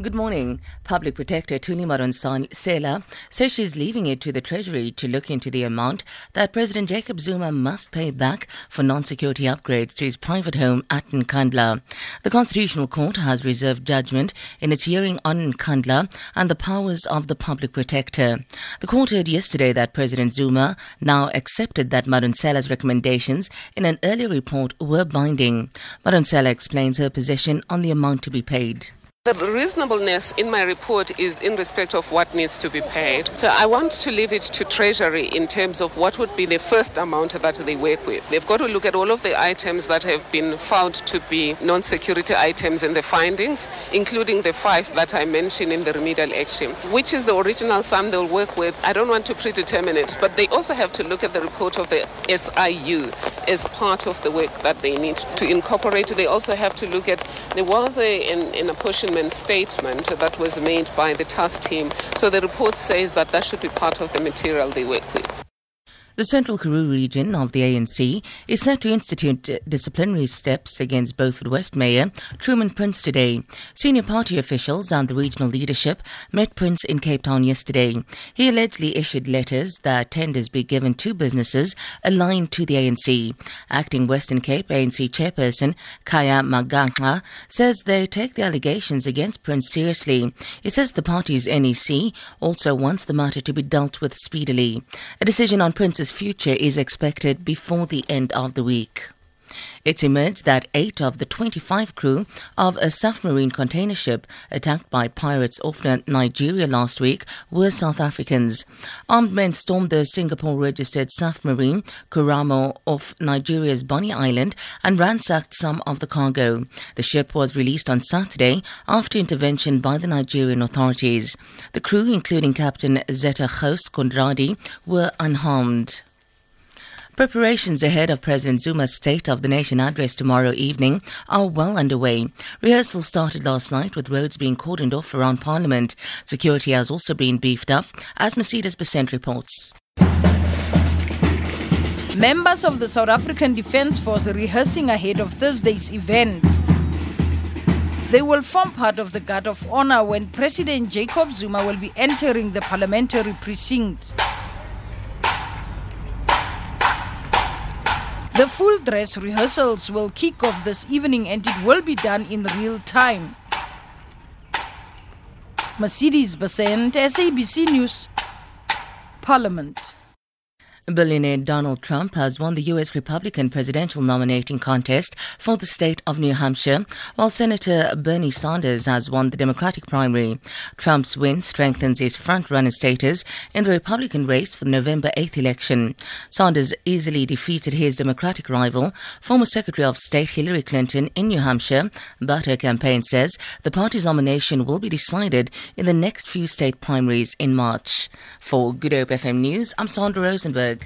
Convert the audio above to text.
Good morning. Public Protector Thuli Madonsela says she's leaving it to the Treasury to look into the amount that President Jacob Zuma must pay back for non-security upgrades to his private home at Nkandla. The Constitutional Court has reserved judgment in its hearing on Nkandla and the powers of the Public Protector. The court heard yesterday that President Zuma now accepted that Madonsela's recommendations in an earlier report were binding. Madonsela explains her position on the amount to be paid. The reasonableness in my report is in respect of what needs to be paid. So I want to leave it to Treasury in terms of what would be the first amount that they work with. They've got to look at all of the items that have been found to be non security items in the findings, including the five that I mentioned in the remedial action. Which is the original sum they'll work with? I don't want to predetermine it, but they also have to look at the report of the SIU as part of the work that they need to incorporate. They also have to look at there was a, an, an apportionment statement that was made by the task team. So the report says that that should be part of the material they work with. The Central Karoo region of the ANC is set to institute disciplinary steps against Beaufort West Mayor Truman Prince today. Senior party officials and the regional leadership met Prince in Cape Town yesterday. He allegedly issued letters that tenders be given to businesses aligned to the ANC. Acting Western Cape ANC chairperson Khaya Magaxa says they take the allegations against Prince seriously. He says the party's NEC also wants the matter to be dealt with speedily. A decision on Prince's future is expected before the end of the week. It's emerged that eight of the 25 crew of a Safmarine container ship attacked by pirates off Nigeria last week were South Africans. Armed men stormed the Singapore registered Safmarine Kuramo off Nigeria's Bonny Island and ransacked some of the cargo. The ship was released on Saturday after intervention by the Nigerian authorities. The crew, including Captain Zeta Ghost Kondradi, were unharmed. Preparations ahead of President Zuma's State of the Nation address tomorrow evening are well underway. Rehearsals started last night with roads being cordoned off around Parliament. Security has also been beefed up, as Mercedes Besent reports. Members of the South African Defence Force are rehearsing ahead of Thursday's event. They will form part of the Guard of Honor when President Jacob Zuma will be entering the parliamentary precinct. The full dress rehearsals will kick off this evening and it will be done in real time. Mercedes Besent, SABC News, Parliament. Billionaire Donald Trump has won the U.S. Republican presidential nominating contest for the state of New Hampshire, while Senator Bernie Sanders has won the Democratic primary. Trump's win strengthens his front-runner status in the Republican race for the November 8th election. Sanders easily defeated his Democratic rival, former Secretary of State Hillary Clinton, in New Hampshire, but her campaign says the party's nomination will be decided in the next few state primaries in March. For Good Hope FM News, I'm Sandra Rosenberg.